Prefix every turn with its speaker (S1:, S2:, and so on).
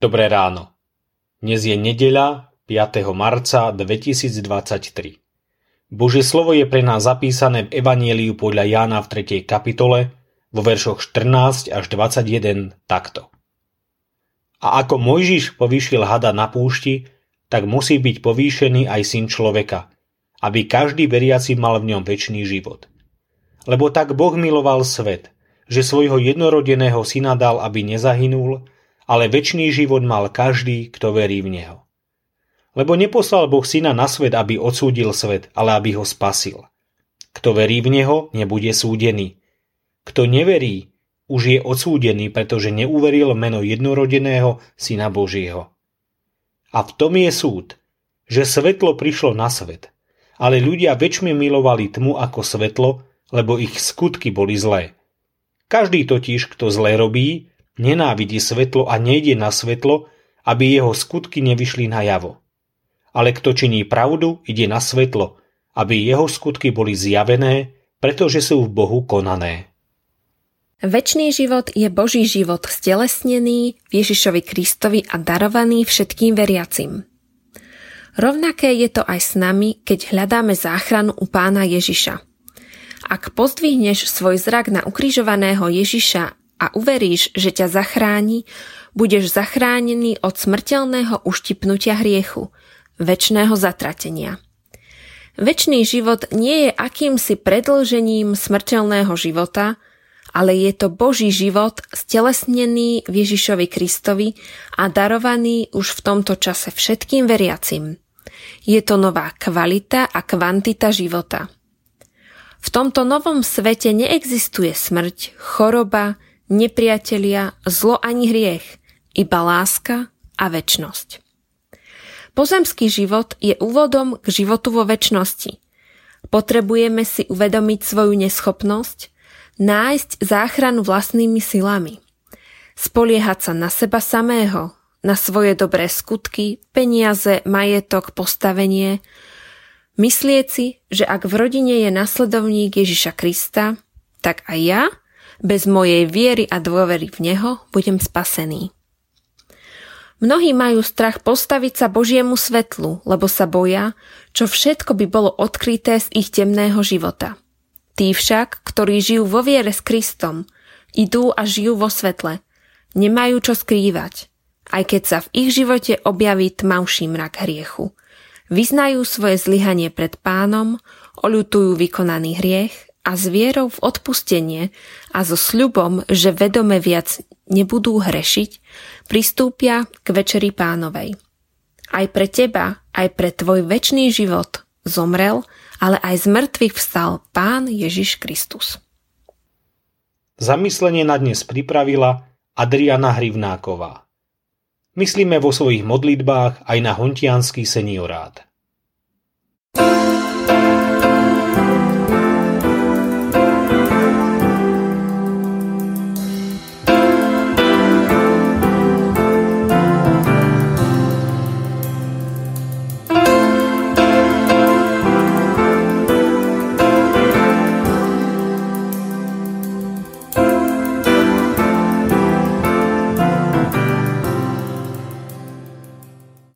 S1: Dobré ráno. Dnes je nedeľa 5. marca 2023. Božie slovo je pre nás zapísané v Evanieliu podľa Jána v 3. kapitole vo veršoch 14 až 21 takto. A ako Mojžiš povýšil hada na púšti, tak musí byť povýšený aj syn človeka, aby každý veriaci mal v ňom väčší život. Lebo tak Boh miloval svet, že svojho jednorodeného syna dal, aby nezahynul, ale väčší život mal každý, kto verí v Neho. Lebo neposlal Boh syna na svet, aby odsúdil svet, ale aby ho spasil. Kto verí v Neho, nebude súdený. Kto neverí, už je odsúdený, pretože neuveril meno jednorodeného syna Božieho. A v tom je súd, že svetlo prišlo na svet, ale ľudia väčšmi milovali tmu ako svetlo, lebo ich skutky boli zlé. Každý totiž, kto zlé robí, Nenávidí svetlo a nejde na svetlo, aby jeho skutky nevyšli na javo. Ale kto činí pravdu, ide na svetlo, aby jeho skutky boli zjavené, pretože sú v Bohu konané.
S2: Večný život je Boží život stelesnený v Ježišovi Kristovi a darovaný všetkým veriacim. Rovnaké je to aj s nami, keď hľadáme záchranu u pána Ježiša. Ak pozdvihneš svoj zrak na ukrižovaného Ježiša a uveríš, že ťa zachráni, budeš zachránený od smrteľného uštipnutia hriechu, väčšného zatratenia. Večný život nie je akýmsi predlžením smrteľného života, ale je to Boží život stelesnený v Ježišovi Kristovi a darovaný už v tomto čase všetkým veriacim. Je to nová kvalita a kvantita života. V tomto novom svete neexistuje smrť, choroba, nepriatelia, zlo ani hriech, iba láska a väčnosť. Pozemský život je úvodom k životu vo väčšnosti. Potrebujeme si uvedomiť svoju neschopnosť, nájsť záchranu vlastnými silami, spoliehať sa na seba samého, na svoje dobré skutky, peniaze, majetok, postavenie, myslieť si, že ak v rodine je nasledovník Ježiša Krista, tak aj ja bez mojej viery a dôvery v Neho budem spasený. Mnohí majú strach postaviť sa Božiemu svetlu, lebo sa boja, čo všetko by bolo odkryté z ich temného života. Tí však, ktorí žijú vo viere s Kristom, idú a žijú vo svetle, nemajú čo skrývať, aj keď sa v ich živote objaví tmavší mrak hriechu. Vyznajú svoje zlyhanie pred pánom, oľutujú vykonaný hriech a s vierou v odpustenie a so sľubom, že vedome viac nebudú hrešiť, pristúpia k večeri pánovej. Aj pre teba, aj pre tvoj väčší život zomrel, ale aj z mŕtvych vstal Pán Ježiš Kristus.
S1: Zamyslenie na dnes pripravila Adriana Hrivnáková. Myslíme vo svojich modlitbách aj na hontianský seniorát.